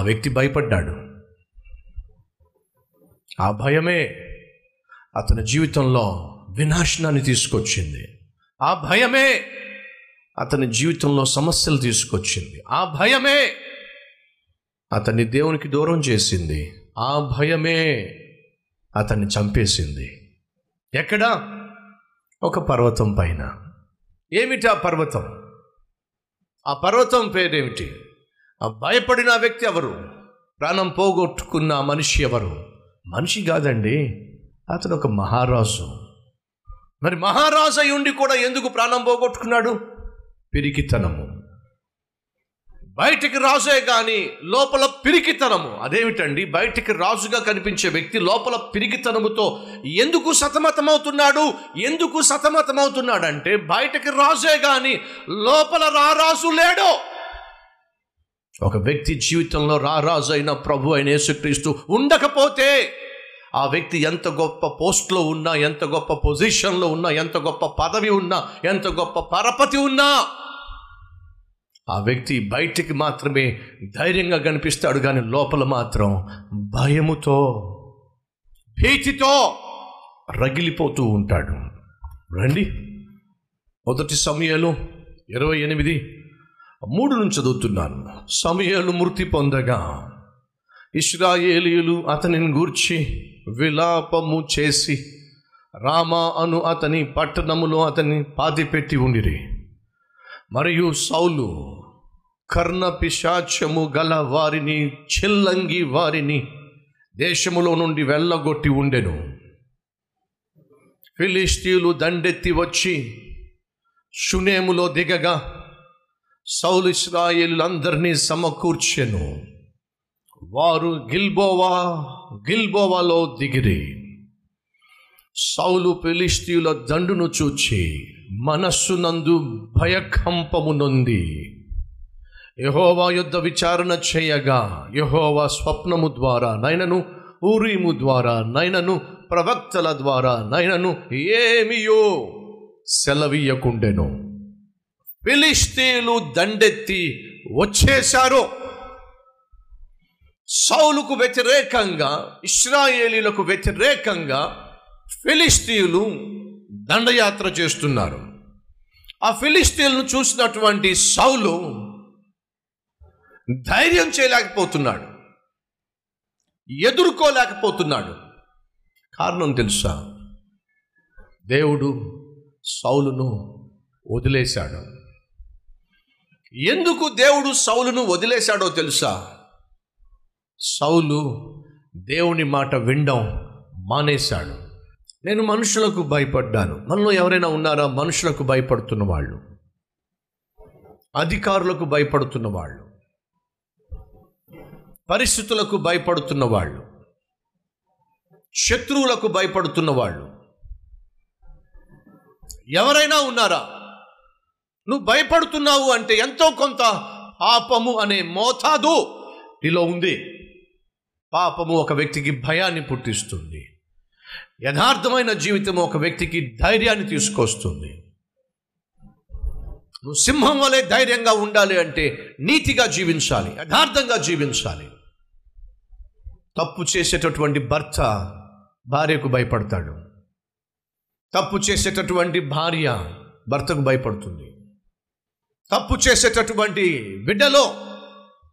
ఆ వ్యక్తి భయపడ్డాడు. ఆ భయమే అతని జీవితంలో వినాశనాన్ని తీసుకొచ్చింది. ఆ భయమే అతని జీవితంలో సమస్యలు తీసుకొచ్చింది. ఆ భయమే అతన్ని దేవునికి దూరం చేసింది. ఆ భయమే అతన్ని చంపేసింది. ఎక్కడ? ఒక పర్వతం పైన. ఏమిటి ఆ పర్వతం? ఆ పర్వతం పేరేమిటి? ఆ భయపడిన వ్యక్తి ఎవరు? ప్రాణం పోగొట్టుకున్న మనిషి ఎవరు? మనిషి కాదండి అతను ఒక మహారాజు. మరి మహారాజు అయి ఉండి కూడా ఎందుకు ప్రాణం పోగొట్టుకున్నాడు? పిరికితనము. బయటికి రాజే కానీ లోపల పిరికితనము. అదేమిటండి? బయటికి రాజుగా కనిపించే వ్యక్తి లోపల పిరికితనముతో ఎందుకు సతమతమవుతున్నాడు? ఎందుకు సతమతమవుతున్నాడంటే బయటికి రాజే కానీ లోపల రారాజు లేడో. ఒక వ్యక్తి జీవితంలో రారాజు అయిన ప్రభు అయిన యేసుక్రీస్తు ఉండకపోతే ఆ వ్యక్తి ఎంత గొప్ప పోస్ట్లో ఉన్నా ఎంత గొప్ప పొజిషన్లో ఉన్నా ఎంత గొప్ప పదవి ఉన్నా ఎంత గొప్ప పరపతి ఉన్నా ఆ వ్యక్తి బయటికి మాత్రమే ధైర్యంగా కనిపిస్తాడు కానీ లోపల మాత్రం భయముతో భీతితో రగిలిపోతూ ఉంటాడు. రండి. మొదటి సమయాలు ఇరవై ఎనిమిది మూడు నుంచి చదువుతున్నాను. సమయాలు మృతి పొందగా ఇష్రాయేలీలు అతనిని గూర్చి విలాపము చేసి రామా అను అతని పట్టణములో అతన్ని పాతిపెట్టి ఉండిరి. మరియు సౌలు కర్ణ పిశాచము గల వారిని చిల్లంగి వారిని దేశములో నుండి వెళ్ళగొట్టి ఉండెను. ఫిలిస్తీయులు దండెత్తి వచ్చి షునేములో దిగగా సౌలు ఇస్రాయేలులందరినీ సమకూర్చెను. వారు గిల్బోవా గిల్బోవాలో దిగిరి. సౌలు ఫిలిస్తీయుల దండును చూచి మనస్సునందు భయకంపము నొంది. యహోవా యుద్ధ విచారణ చేయగా యహోవా స్వప్నము ద్వారా నైనను ఊరీము ద్వారా నైనను ప్రవక్తల ద్వారా నైనను ఏమియో సెలవీయకుండెను. ఫిలిస్తీన్లు దండెత్తి వచ్చేశారు. సౌలుకు వ్యతిరేకంగా ఇస్రాయేలీలకు వ్యతిరేకంగా ఫిలిస్తీన్లు దండయాత్ర చేస్తున్నారు. ఆ ఫిలిస్తీన్లను చూసినటువంటి సౌలు ధైర్యం చేయలేకపోతున్నాడు. ఎదుర్కోలేకపోతున్నాడు. కారణం తెలుసా? దేవుడు సౌలును వదిలేశాడు. ఎందుకు దేవుడు సౌలును వదిలేశాడో తెలుసా? సౌలు దేవుని మాట వినడం మానేశాడు. నేను మనుషులకు భయపడ్డాను. మనలో ఎవరైనా ఉన్నారా? మనుషులకు భయపడుతున్న వాళ్ళు. అధికారులకు భయపడుతున్న వాళ్ళు. పరిస్థితులకు భయపడుతున్న వాళ్ళు. శత్రువులకు భయపడుతున్న వాళ్ళు. ఎవరైనా ఉన్నారా? నువ్వు భయపడుతున్నావు అంటే ఎంతో కొంత పాపము అనే మోతాదు నీలో ఉంది. పాపము ఒక వ్యక్తికి భయాన్ని పుట్టిస్తుంది. యథార్థమైన జీవితం ఒక వ్యక్తికి ధైర్యాన్ని తీసుకొస్తుంది. నువ్వు సింహం వలె ధైర్యంగా ఉండాలి అంటే నీతిగా జీవించాలి యథార్థంగా జీవించాలి. తప్పు చేసేటటువంటి భర్త భార్యకు భయపడతాడు. తప్పు చేసేటటువంటి భార్య భర్తకు భయపడుతుంది. తప్పు చేసేటటువంటి బిడ్డలో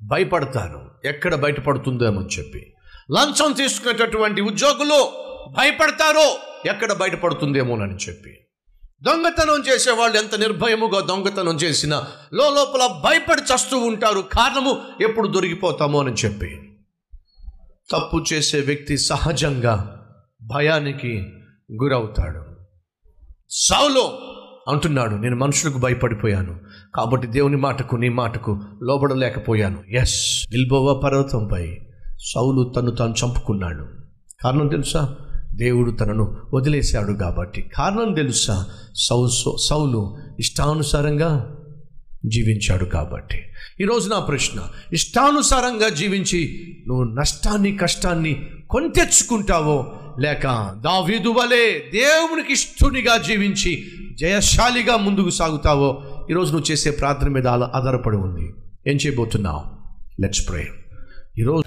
భయపడతారు. ఎక్కడ బయటపడుతుందేమో చెప్పి. లంచం తీసుకునేటటువంటి ఉద్యోగులు భయపడతారో. ఎక్కడ బయటపడుతుందేమోనని చెప్పి. దొంగతనం చేసేవాళ్ళు ఎంత నిర్భయముగా దొంగతనం చేసినా లోపల భయపడి చస్తూ ఉంటారు. కారణము ఎప్పుడు దొరికిపోతామో అని చెప్పి. తప్పు చేసే వ్యక్తి సహజంగా భయానికి గురవుతాడు. సౌలో అంటున్నాడు నేను మనుషులకు భయపడిపోయాను కాబట్టి దేవుని మాటకు నీ మాటకు లోబడలేకపోయాను. ఎస్ గిల్బోవా పర్వతంపై సౌలు తను తాను చంపుకున్నాడు. కారణం తెలుసా? దేవుడు తనను వదిలేశాడు కాబట్టి. కారణం తెలుసా? సౌ సౌలు ఇష్టానుసారంగా జీవించాడు కాబట్టి. ఈరోజు నా ప్రశ్న ఇష్టానుసారంగా జీవించి నువ్వు నష్టాన్ని కష్టాన్ని కొని తెచ్చుకుంటావో లేక దావీదు వలె దేవునికి ఇష్టునిగా జీవించి జయశాలిగా ముందుకు సాగుతావో ఈరోజు నువ్వు చేసే ప్రార్థన మీద ఆధారపడి ఉంది. ఏం చేయబోతున్నావు? లెట్స్ ప్రే ఈరోజు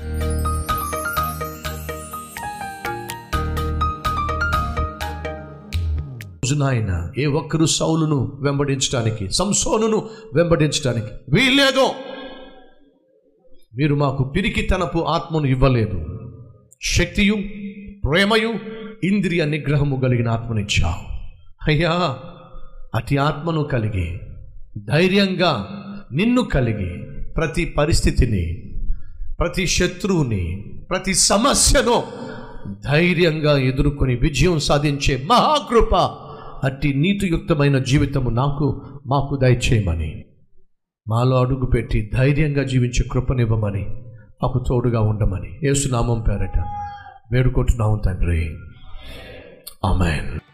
నాయన ఏ ఒక్కరు సౌలును వెంబడించడానికి సంసోనును వెంబడించడానికి వీల్లేదో. మీరు మాకు పిరికితనపు ఆత్మను ఇవ్వలేదు. శక్తియు ప్రేమయు ఇంద్రియ నిగ్రహము కలిగిన ఆత్మనిచ్చావు అయ్యా అతి ఆత్మను కలిగి ధైర్యంగా నిన్ను కలిగి ప్రతి పరిస్థితిని ప్రతి శత్రువుని ప్రతి సమస్యను ధైర్యంగా ఎదుర్కొని విజయం సాధించే మహాకృప అట్టి నీతియుక్తమైన జీవితము నాకు మాకు దయచేయమని. మాలో అడుగుపెట్టి ధైర్యంగా జీవించే కృపనివ్వమని. మాకు తోడుగా ఉండమని. ఏసునామం పేరట వేడుకుంటున్నాము తండ్రి. ఆమెన్.